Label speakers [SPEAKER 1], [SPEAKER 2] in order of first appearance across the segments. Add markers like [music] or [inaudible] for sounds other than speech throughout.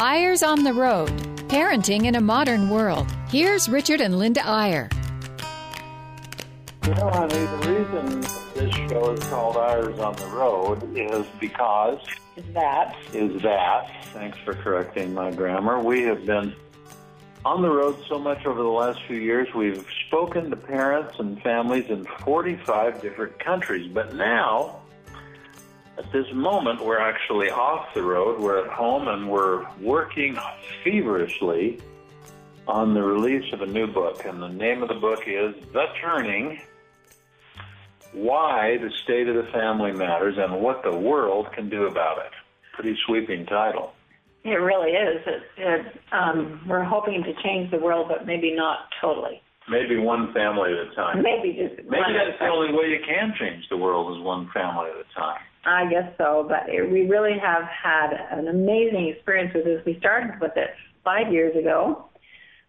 [SPEAKER 1] Eyres on the Road Parenting in a Modern World. Here's Richard and Linda Eyre.
[SPEAKER 2] You know, honey, the reason this show is called Eyres on the Road is because.
[SPEAKER 3] Is that?
[SPEAKER 2] Is that. Thanks for correcting my grammar. We have been on the road so much over the last few years. We've spoken to parents and families in 45 different countries, but now at this moment, we're actually off the road. We're at home and we're working feverishly on the release of a new book. And the name of the book is The Turning Why the State of the Family Matters and What the World Can Do About It. Pretty sweeping title.
[SPEAKER 3] It really is. It, it, um, we're hoping to change the world, but maybe not totally.
[SPEAKER 2] Maybe one family at a time.
[SPEAKER 3] Maybe just
[SPEAKER 2] maybe that's the only way you can change the world is one family at a time.
[SPEAKER 3] I guess so, but it, we really have had an amazing experience with this. We started with it five years ago,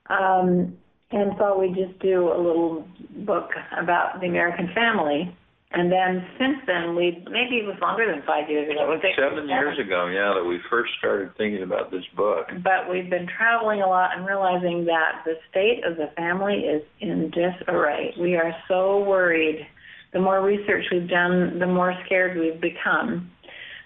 [SPEAKER 3] um, and thought we'd just do a little book about the American family. And then since then, we maybe it was longer than five years ago.
[SPEAKER 2] Seven, seven years ago, yeah, that we first started thinking about this book.
[SPEAKER 3] But we've been traveling a lot and realizing that the state of the family is in disarray. We are so worried the more research we've done, the more scared we've become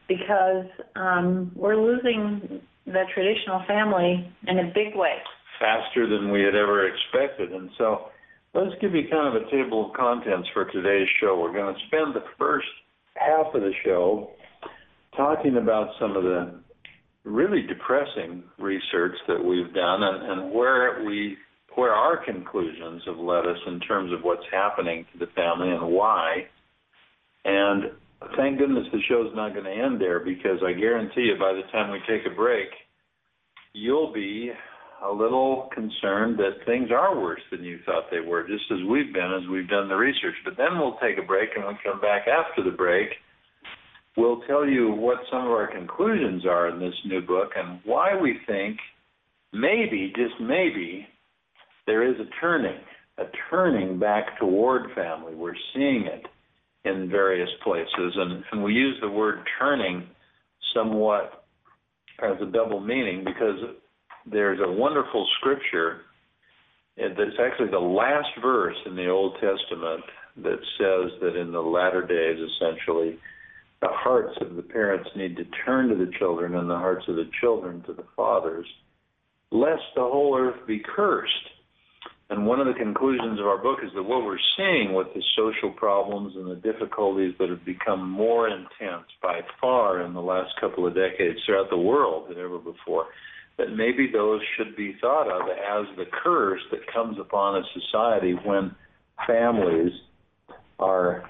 [SPEAKER 3] because um, we're losing the traditional family in a big way.
[SPEAKER 2] Faster than we had ever expected. And so let's give you kind of a table of contents for today's show. We're going to spend the first half of the show talking about some of the really depressing research that we've done and, and where we where our conclusions have led us in terms of what's happening to the family and why. And thank goodness the show's not going to end there because I guarantee you by the time we take a break, you'll be a little concerned that things are worse than you thought they were, just as we've been as we've done the research. But then we'll take a break and we'll come back after the break. We'll tell you what some of our conclusions are in this new book and why we think maybe, just maybe, there is a turning, a turning back toward family. We're seeing it in various places, and, and we use the word turning somewhat as a double meaning because there's a wonderful scripture uh, that's actually the last verse in the Old Testament that says that in the latter days, essentially, the hearts of the parents need to turn to the children and the hearts of the children to the fathers, lest the whole earth be cursed. And one of the conclusions of our book is that what we're seeing with the social problems and the difficulties that have become more intense by far in the last couple of decades throughout the world than ever before, that maybe those should be thought of as the curse that comes upon a society when families are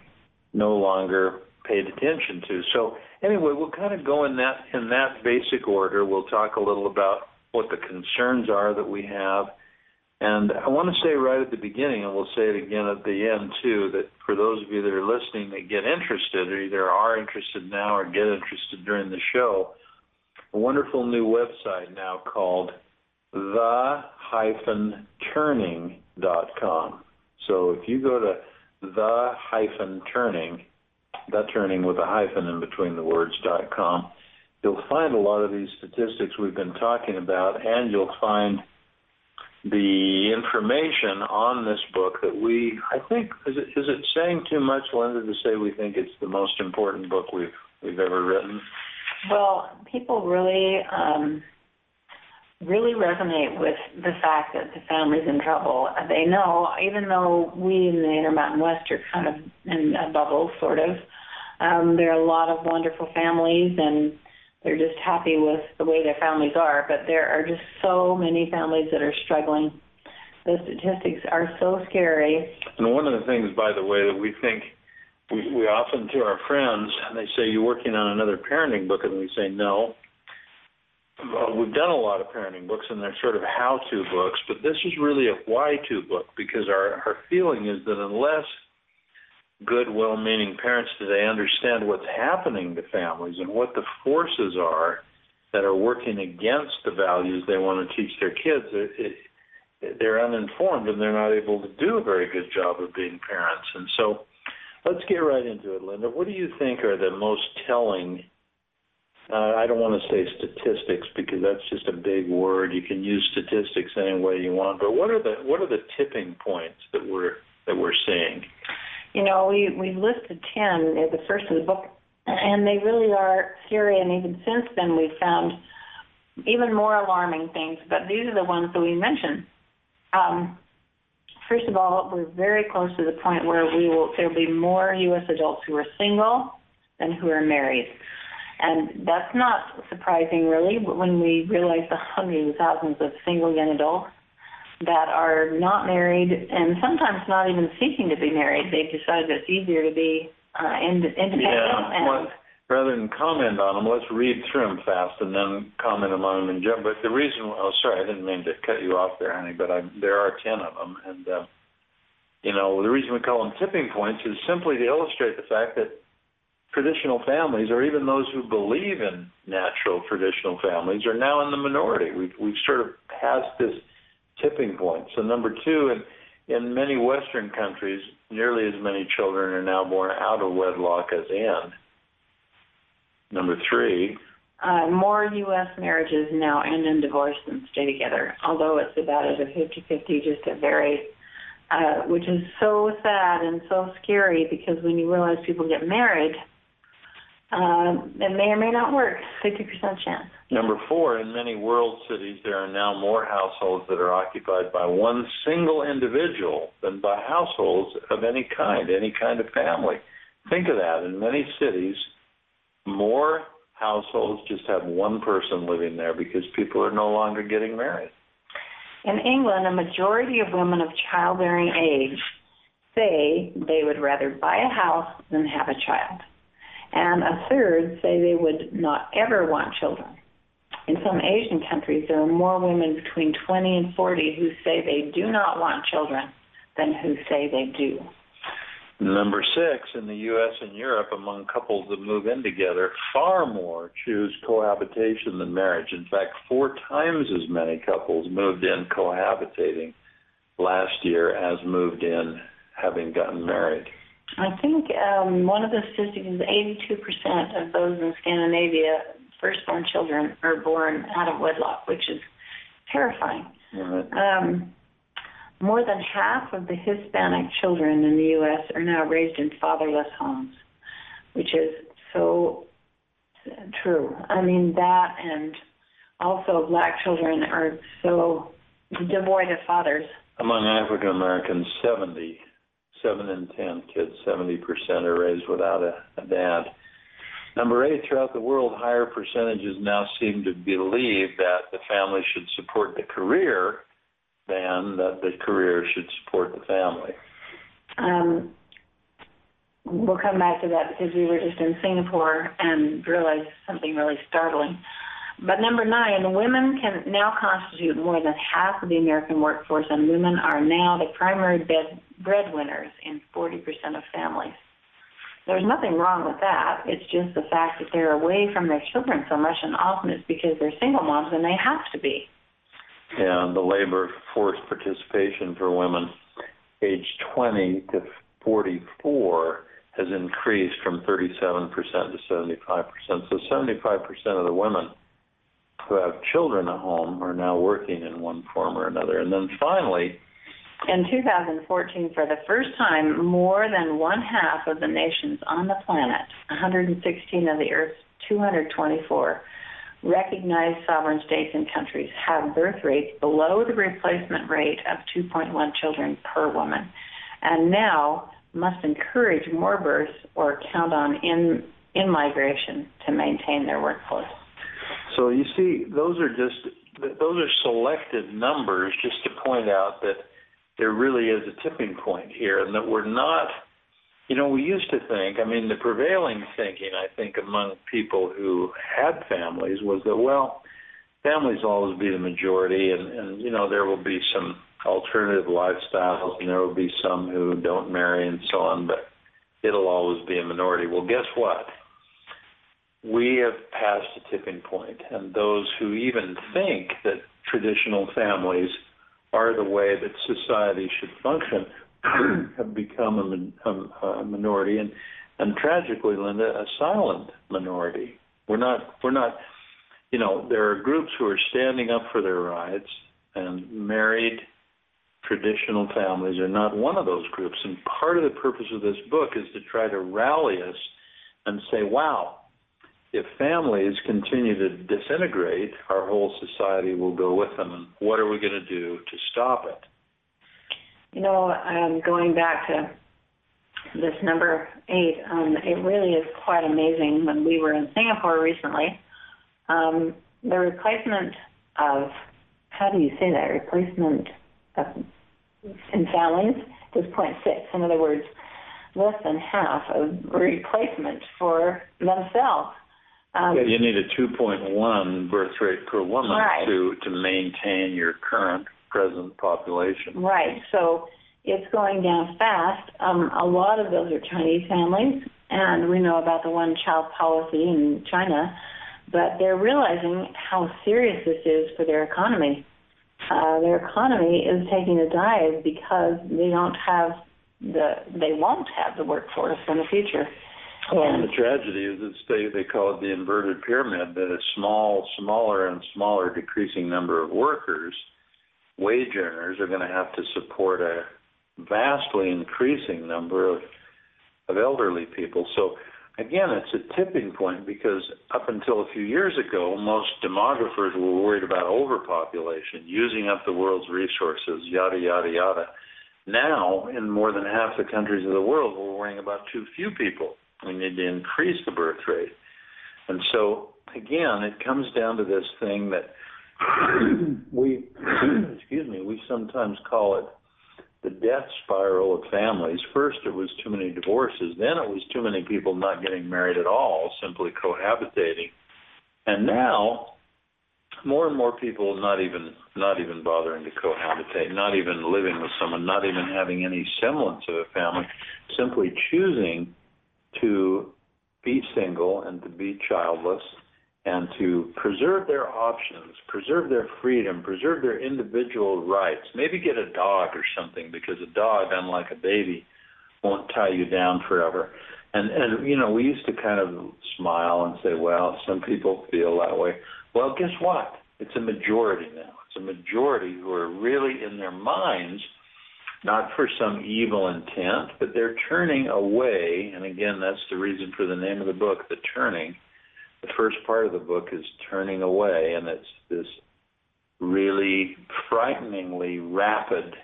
[SPEAKER 2] no longer paid attention to. So anyway, we'll kind of go in that in that basic order. We'll talk a little about what the concerns are that we have and I want to say right at the beginning, and we'll say it again at the end too, that for those of you that are listening that get interested, or either are interested now or get interested during the show, a wonderful new website now called the-turning.com. So if you go to the-turning, that turning with a hyphen in between the words .com, you'll find a lot of these statistics we've been talking about, and you'll find the information on this book that we, I think, is it, is it saying too much, Linda, to say we think it's the most important book we've we've ever written?
[SPEAKER 3] Well, people really, um, really resonate with the fact that the family's in trouble. They know, even though we in the Intermountain West are kind of in a bubble, sort of. Um, there are a lot of wonderful families and they're just happy with the way their families are. But there are just so many families that are struggling. The statistics are so scary.
[SPEAKER 2] And one of the things, by the way, that we think we, we often to our friends, they say, You're working on another parenting book, and we say, No. Well, we've done a lot of parenting books, and they're sort of how to books, but this is really a why to book because our, our feeling is that unless good, well meaning parents today understand what's happening to families and what the forces are that are working against the values they want to teach their kids. It, it, they're uninformed and they're not able to do a very good job of being parents. And so let's get right into it, Linda. What do you think are the most telling uh, I don't want to say statistics because that's just a big word. You can use statistics any way you want. But what are the what are the tipping points that we're that we're seeing?
[SPEAKER 3] You know, we we listed ten at the first of the book, and they really are scary. And even since then, we've found even more alarming things. But these are the ones that we mentioned. Um, first of all, we're very close to the point where we will there'll be more U.S. adults who are single than who are married. And that's not surprising, really, when we realize the hundreds of thousands of single young adults that are not married and sometimes not even seeking to be married. They've decided it's easier to be uh, independent.
[SPEAKER 2] Yeah,
[SPEAKER 3] and,
[SPEAKER 2] well, rather than comment on them, let's read through them fast and then comment on them and jump. But the reason, oh, sorry, I didn't mean to cut you off there, honey, but I, there are 10 of them. And, uh, you know, the reason we call them tipping points is simply to illustrate the fact that traditional families, or even those who believe in natural traditional families, are now in the minority. We've, we've sort of passed this tipping point. So, number two, in, in many Western countries, nearly as many children are now born out of wedlock as in. Number three,
[SPEAKER 3] uh, more U.S. marriages now end in divorce than stay together, although it's about at a 50-50, just a very, uh, which is so sad and so scary because when you realize people get married, um, it may or may not work. 50% chance.
[SPEAKER 2] Number four, in many world cities, there are now more households that are occupied by one single individual than by households of any kind, any kind of family. Think of that. In many cities, more households just have one person living there because people are no longer getting married.
[SPEAKER 3] In England, a majority of women of childbearing age say they would rather buy a house than have a child and a third say they would not ever want children. In some Asian countries, there are more women between 20 and 40 who say they do not want children than who say they do.
[SPEAKER 2] Number six, in the U.S. and Europe, among couples that move in together, far more choose cohabitation than marriage. In fact, four times as many couples moved in cohabitating last year as moved in having gotten married.
[SPEAKER 3] I think um, one of the statistics is 82% of those in Scandinavia, firstborn children, are born out of wedlock, which is terrifying.
[SPEAKER 2] Mm-hmm.
[SPEAKER 3] Um, more than half of the Hispanic children in the U.S. are now raised in fatherless homes, which is so true. I mean, that and also black children are so devoid of fathers.
[SPEAKER 2] Among African Americans, 70 seven in ten kids, 70% are raised without a, a dad. Number eight, throughout the world, higher percentages now seem to believe that the family should support the career than that the career should support the family.
[SPEAKER 3] Um, we'll come back to that because we were just in Singapore and realized something really startling. But number nine, women can now constitute more than half of the American workforce, and women are now the primary bed, breadwinners in 40% of families. There's nothing wrong with that. It's just the fact that they're away from their children so much, and often it's because they're single moms and they have to be.
[SPEAKER 2] Yeah, the labor force participation for women aged 20 to 44 has increased from 37% to 75%. So 75% of the women who have children at home are now working in one form or another. And then finally,
[SPEAKER 3] in 2014, for the first time, more than one half of the nations on the planet, 116 of the Earth's 224, recognized sovereign states and countries have birth rates below the replacement rate of 2.1 children per woman, and now must encourage more births or count on in, in migration to maintain their workforce.
[SPEAKER 2] So you see, those are just those are selected numbers just to point out that there really is a tipping point here, and that we're not. You know, we used to think. I mean, the prevailing thinking, I think, among people who had families was that well, families will always be the majority, and and you know there will be some alternative lifestyles, and there will be some who don't marry and so on, but it'll always be a minority. Well, guess what? we have passed a tipping point, and those who even think that traditional families are the way that society should function [clears throat] have become a, a, a minority, and, and tragically, Linda, a silent minority. We're not we're not you know, there are groups who are standing up for their rights and married traditional families are not one of those groups. And part of the purpose of this book is to try to rally us and say, wow, if families continue to disintegrate, our whole society will go with them. What are we going to do to stop it?
[SPEAKER 3] You know, um, going back to this number eight, um, it really is quite amazing. When we were in Singapore recently, um, the replacement of, how do you say that, replacement of, in families is 0.6. In other words, less than half of replacement for themselves.
[SPEAKER 2] Um, you need a 2.1 birth rate per woman
[SPEAKER 3] right.
[SPEAKER 2] to to maintain your current present population.
[SPEAKER 3] Right. So it's going down fast. Um, a lot of those are Chinese families, and we know about the one-child policy in China, but they're realizing how serious this is for their economy. Uh, their economy is taking a dive because they don't have the they won't have the workforce in the future.
[SPEAKER 2] Well, the tragedy is that they they call it the inverted pyramid. That a small, smaller, and smaller decreasing number of workers, wage earners, are going to have to support a vastly increasing number of of elderly people. So again, it's a tipping point because up until a few years ago, most demographers were worried about overpopulation, using up the world's resources, yada yada yada. Now, in more than half the countries of the world, we're worrying about too few people we need to increase the birth rate. And so, again, it comes down to this thing that [clears throat] we, [clears throat] excuse me, we sometimes call it the death spiral of families. First, it was too many divorces. Then it was too many people not getting married at all, simply cohabitating. And now, more and more people not even not even bothering to cohabitate, not even living with someone, not even having any semblance of a family, simply choosing to be single and to be childless and to preserve their options, preserve their freedom, preserve their individual rights. Maybe get a dog or something because a dog, unlike a baby, won't tie you down forever. And and you know, we used to kind of smile and say, well, some people feel that way. Well, guess what? It's a majority now. It's a majority who are really in their minds not for some evil intent, but they're turning away. And again, that's the reason for the name of the book, The Turning. The first part of the book is turning away, and it's this really frighteningly rapid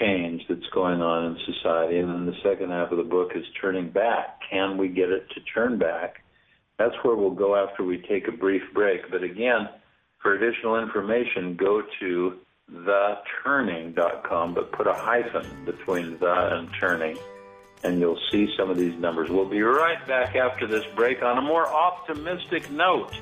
[SPEAKER 2] change that's going on in society. And then the second half of the book is turning back. Can we get it to turn back? That's where we'll go after we take a brief break. But again, for additional information, go to theturning.com, but put a hyphen between the and turning, and you'll see some of these numbers. We'll be right back after this break on a more optimistic note.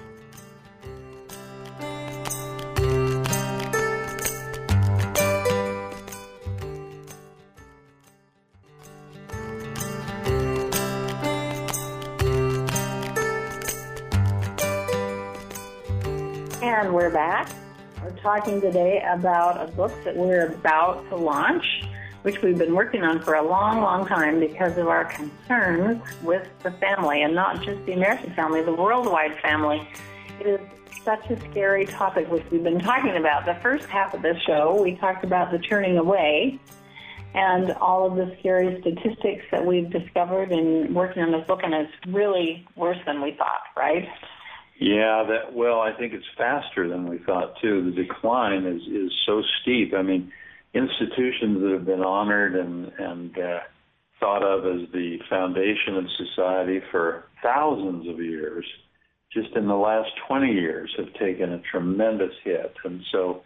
[SPEAKER 3] And we're back. Talking today about a book that we're about to launch, which we've been working on for a long, long time because of our concerns with the family and not just the American family, the worldwide family. It is such a scary topic, which we've been talking about. The first half of this show, we talked about the turning away and all of the scary statistics that we've discovered in working on this book, and it's really worse than we thought, right?
[SPEAKER 2] Yeah, that well, I think it's faster than we thought too. The decline is is so steep. I mean, institutions that have been honored and and uh, thought of as the foundation of society for thousands of years, just in the last 20 years, have taken a tremendous hit. And so,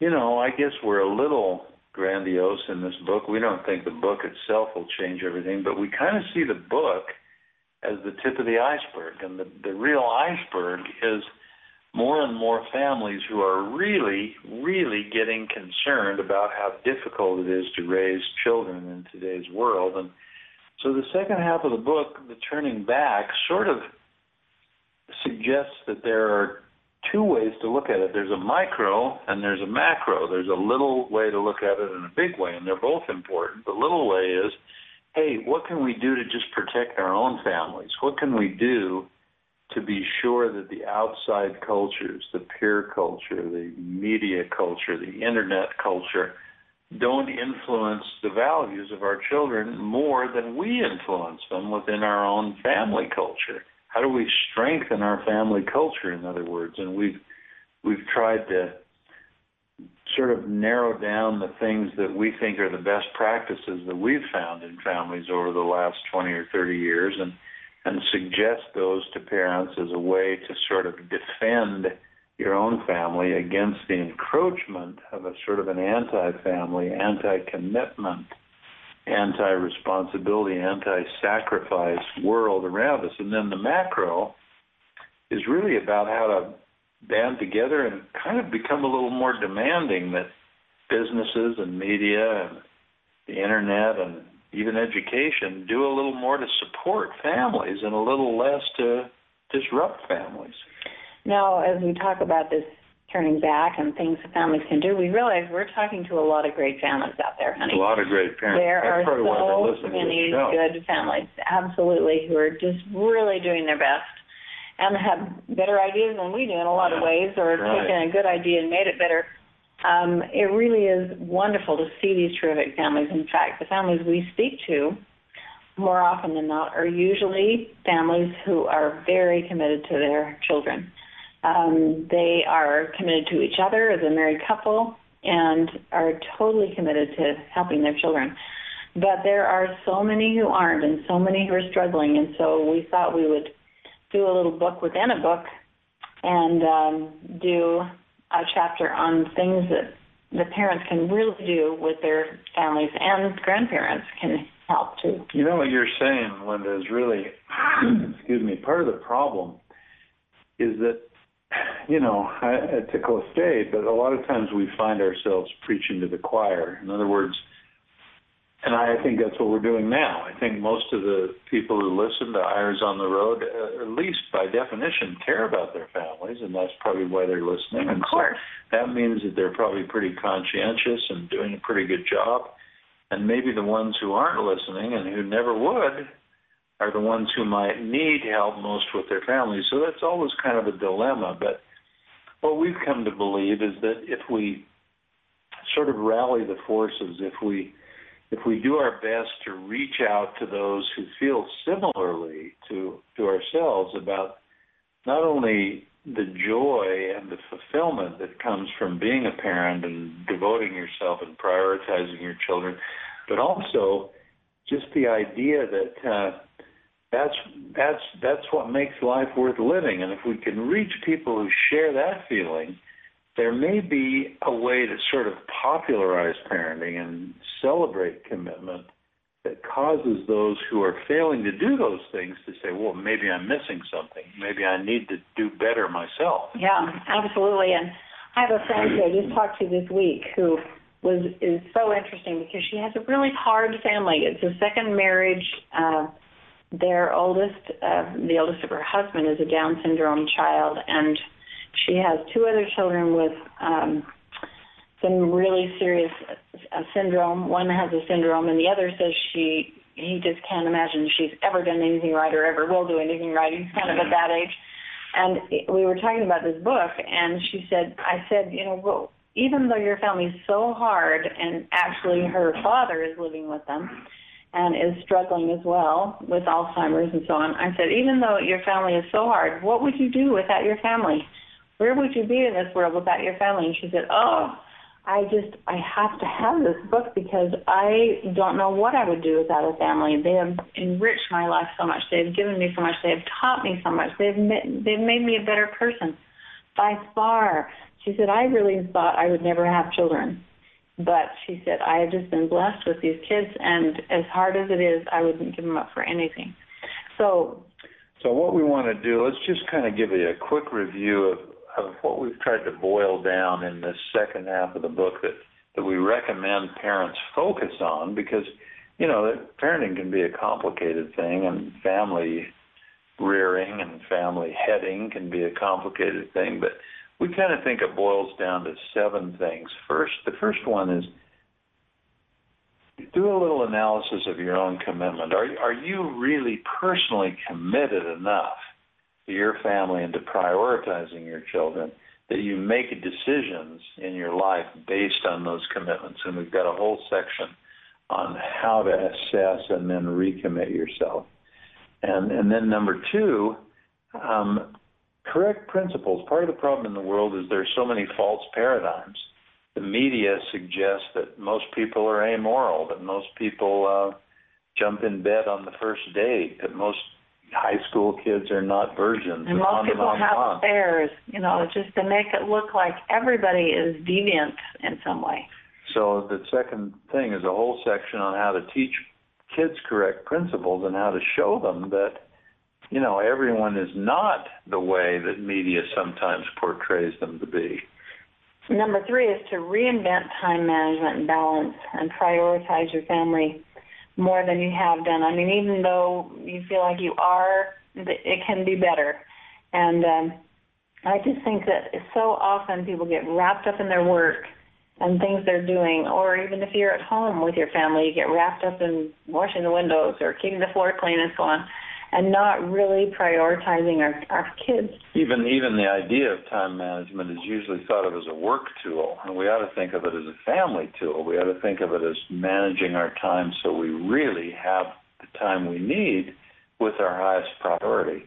[SPEAKER 2] you know, I guess we're a little grandiose in this book. We don't think the book itself will change everything, but we kind of see the book as the tip of the iceberg. And the, the real iceberg is more and more families who are really, really getting concerned about how difficult it is to raise children in today's world. And so the second half of the book, The Turning Back, sort of suggests that there are two ways to look at it. There's a micro and there's a macro. There's a little way to look at it and a big way, and they're both important. The little way is hey, what can we do to just protect our own families? What can we do to be sure that the outside cultures, the peer culture, the media culture, the internet culture, don't influence the values of our children more than we influence them within our own family culture. How do we strengthen our family culture, in other words? And we've we've tried to sort of narrow down the things that we think are the best practices that we've found in families over the last 20 or 30 years and and suggest those to parents as a way to sort of defend your own family against the encroachment of a sort of an anti-family, anti-commitment, anti-responsibility, anti-sacrifice world around us. And then the macro is really about how to band together and kind of become a little more demanding that businesses and media and the internet and even education do a little more to support families and a little less to disrupt families.
[SPEAKER 3] Now, as we talk about this turning back and things that families can do, we realize we're talking to a lot of great families out there, honey.
[SPEAKER 2] A lot of great parents.
[SPEAKER 3] There
[SPEAKER 2] That's
[SPEAKER 3] are so many good families, absolutely, who are just really doing their best and have better ideas than we do in a lot of ways, or
[SPEAKER 2] right.
[SPEAKER 3] taken a good idea and made it better. Um, it really is wonderful to see these terrific families. In fact, the families we speak to, more often than not, are usually families who are very committed to their children. Um, they are committed to each other as a married couple and are totally committed to helping their children. But there are so many who aren't and so many who are struggling, and so we thought we would do a little book within a book and um, do a chapter on things that the parents can really do with their families and grandparents can help too.
[SPEAKER 2] You know what you're saying, Linda, is really, [clears throat] excuse me, part of the problem is that, you know, i it's a cliche, but a lot of times we find ourselves preaching to the choir. In other words, and I think that's what we're doing now. I think most of the people who listen to Eyres on the Road, uh, at least by definition, care about their families, and that's probably why they're listening.
[SPEAKER 3] Of course.
[SPEAKER 2] So that means that they're probably pretty conscientious and doing a pretty good job. And maybe the ones who aren't listening and who never would are the ones who might need help most with their families. So that's always kind of a dilemma. But what we've come to believe is that if we sort of rally the forces, if we if we do our best to reach out to those who feel similarly to to ourselves about not only the joy and the fulfillment that comes from being a parent and devoting yourself and prioritizing your children, but also just the idea that uh, that's that's that's what makes life worth living. And if we can reach people who share that feeling, there may be a way to sort of popularize parenting and celebrate commitment that causes those who are failing to do those things to say, well, maybe I'm missing something. Maybe I need to do better myself.
[SPEAKER 3] Yeah, absolutely. And I have a friend who I just talked to this week who was is so interesting because she has a really hard family. It's a second marriage. Uh, their oldest, uh, the oldest of her husband, is a Down syndrome child, and she has two other children with um, some really serious uh, syndrome. One has a syndrome, and the other says she he just can't imagine she's ever done anything right or ever will do anything right. He's kind of at that age. And we were talking about this book, and she said, I said, you know, well, even though your family's so hard, and actually her father is living with them and is struggling as well with Alzheimer's and so on, I said, even though your family is so hard, what would you do without your family? Where would you be in this world without your family? And she said, oh, I just, I have to have this book because I don't know what I would do without a family. They have enriched my life so much. They have given me so much. They have taught me so much. They've made, they've made me a better person by far. She said, I really thought I would never have children. But she said, I have just been blessed with these kids, and as hard as it is, I wouldn't give them up for anything. So,
[SPEAKER 2] so what we want to do, let's just kind of give you a quick review of of what we've tried to boil down in this second half of the book that that we recommend parents focus on because you know parenting can be a complicated thing and family rearing and family heading can be a complicated thing but we kind of think it boils down to seven things. First the first one is do a little analysis of your own commitment. Are are you really personally committed enough to your family and to prioritizing your children that you make decisions in your life based on those commitments. And we've got a whole section on how to assess and then recommit yourself. And and then number two, um, correct principles. Part of the problem in the world is there's so many false paradigms. The media suggests that most people are amoral, that most people uh, jump in bed on the first date, that most high school kids are not virgins.
[SPEAKER 3] And most people
[SPEAKER 2] and
[SPEAKER 3] have
[SPEAKER 2] on.
[SPEAKER 3] affairs, you know, just to make it look like everybody is deviant in some way.
[SPEAKER 2] So the second thing is a whole section on how to teach kids correct principles and how to show them that you know everyone is not the way that media sometimes portrays them to be.
[SPEAKER 3] Number three is to reinvent time management and balance and prioritize your family more than you have done. I mean, even though you feel like you are, it can be better. And um, I just think that so often people get wrapped up in their work and things they're doing, or even if you're at home with your family, you get wrapped up in washing the windows or keeping the floor clean and so on and not really prioritizing our, our kids.
[SPEAKER 2] Even even the idea of time management is usually thought of as a work tool, and we ought to think of it as a family tool. We ought to think of it as managing our time so we really have the time we need with our highest priority.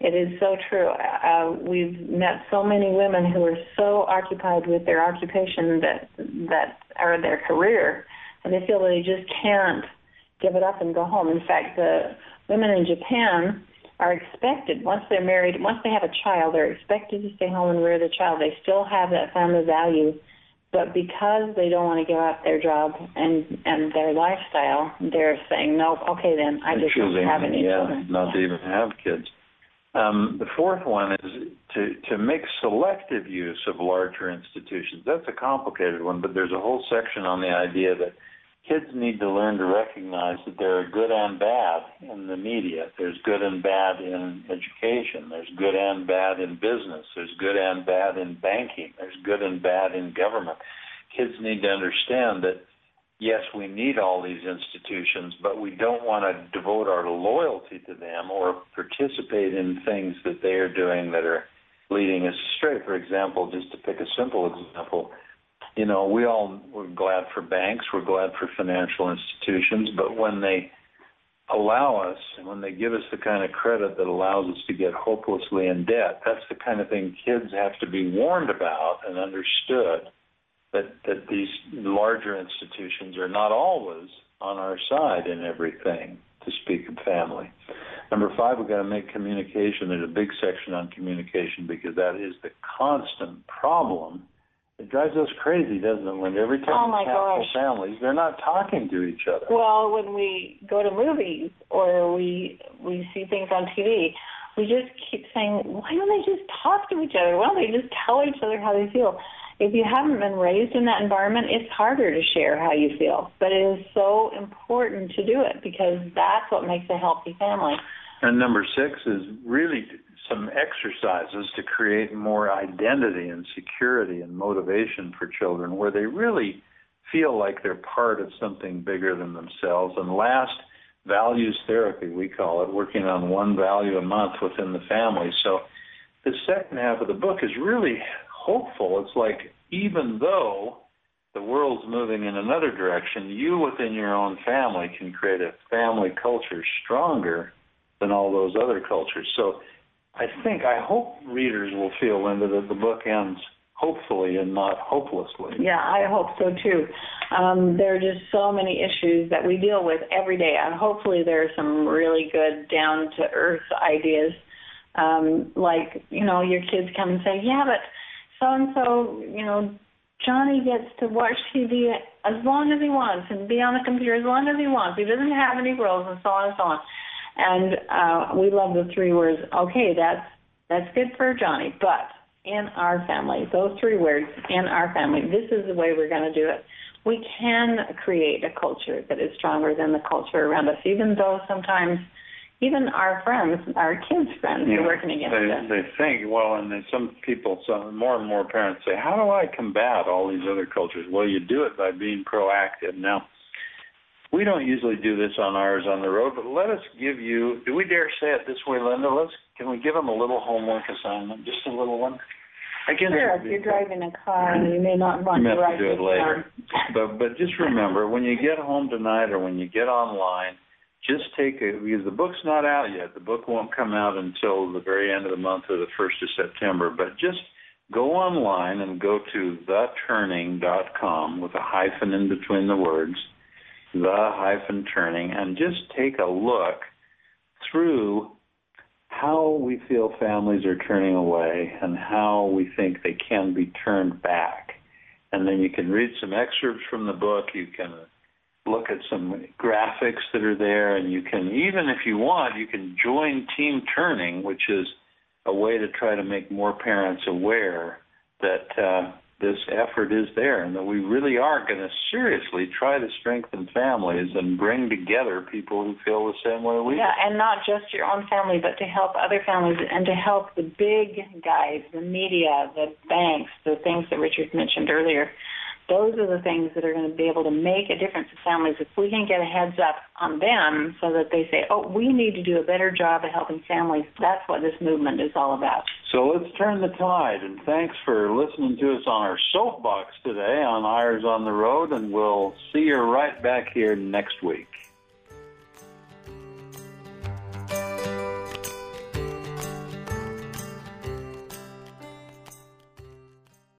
[SPEAKER 3] It is so true. Uh, we've met so many women who are so occupied with their occupation that that or their career, and they feel that they just can't give it up and go home. In fact, the women in Japan are expected once they're married, once they have a child, they're expected to stay home and rear the child. They still have that family value, but because they don't want to give up their job and and their lifestyle, they're saying no. Okay, then I just
[SPEAKER 2] choosing,
[SPEAKER 3] don't have any
[SPEAKER 2] yeah,
[SPEAKER 3] children.
[SPEAKER 2] Not to even have kids. Um, the fourth one is to, to make selective use of larger institutions. That's a complicated one, but there's a whole section on the idea that kids need to learn to recognize that there are good and bad in the media. There's good and bad in education. There's good and bad in business. There's good and bad in banking. There's good and bad in government. Kids need to understand that yes, we need all these institutions, but we don't want to devote our loyalty to them or participate in things that they are doing that are leading us astray. For example, just to pick a simple example, you know, we all we're glad for banks, we're glad for financial institutions, but when they allow us, and when they give us the kind of credit that allows us to get hopelessly in debt, that's the kind of thing kids have to be warned about and understood that that these larger institutions are not always on our side in everything to speak of family. Number five, we've got to make communication. There's a big section on communication because that is the constant problem it drives us crazy, doesn't it, Linda? Every time
[SPEAKER 3] oh my
[SPEAKER 2] we have
[SPEAKER 3] gosh.
[SPEAKER 2] families, they're not talking to each other.
[SPEAKER 3] Well, when we go to movies or we we see things on TV, we just keep saying, why don't they just talk to each other? Why don't they just tell each other how they feel? If you haven't been raised in that environment, it's harder to share how you feel. But it is so important to do it because that's what makes a healthy family.
[SPEAKER 2] And number six is really some exercises to create more identity and security and motivation for children where they really feel like they're part of something bigger than themselves. And last, values therapy, we call it, working on one value a month within the family. So the second half of the book is really hopeful. It's like even though the world's moving in another direction, you within your own family can create a family culture stronger than all those other cultures. So I think, I hope readers will feel, Linda, that the book ends hopefully and not hopelessly.
[SPEAKER 3] Yeah, I hope so too. Um, there are just so many issues that we deal with every day, and hopefully there are some really good down to earth ideas. Um, like, you know, your kids come and say, yeah, but so and so, you know, Johnny gets to watch TV as long as he wants and be on the computer as long as he wants. He doesn't have any rules and so on and so on. And uh, we love the three words. Okay, that's that's good for Johnny, but in our family, those three words in our family, this is the way we're going to do it. We can create a culture that is stronger than the culture around us, even though sometimes even our friends, our kids' friends,
[SPEAKER 2] yeah,
[SPEAKER 3] are working against
[SPEAKER 2] they,
[SPEAKER 3] us.
[SPEAKER 2] They think, well, and then some people, some more and more parents say, how do I combat all these other cultures? Well, you do it by being proactive. Now, we don't usually do this on Eyres on the road, but let us give you, do we dare say it this way, Linda? Let's can we give them a little homework assignment, just a little one?
[SPEAKER 3] Again, sure, if you're driving a car, mm-hmm. you may not want
[SPEAKER 2] you
[SPEAKER 3] to
[SPEAKER 2] write to do it later. But but just remember, when you get home tonight or when you get online, just take a because the book's not out yet. The book won't come out until the very end of the month or the first of September. But just go online and go to theturning.com with a hyphen in between the words, the hyphen turning, and just take a look through how we feel families are turning away and how we think they can be turned back. And then you can read some excerpts from the book. You can look at some graphics that are there, and you can, even if you want, you can join Team Turning, which is a way to try to make more parents aware that uh, this effort is there and that we really are going to seriously try to strengthen families and bring together people who feel the same way we
[SPEAKER 3] do. Yeah, and not just your own family, but to help other families and to help the big guys, the media, the banks, the things that Richard mentioned earlier those are the things that are going to be able to make a difference to families if we can get a heads up on them so that they say, oh, we need to do a better job of helping families. That's what this movement is all about.
[SPEAKER 2] So let's turn the tide. And thanks for listening to us on our soapbox today on Eyres on the Road. And we'll see you right back here next week.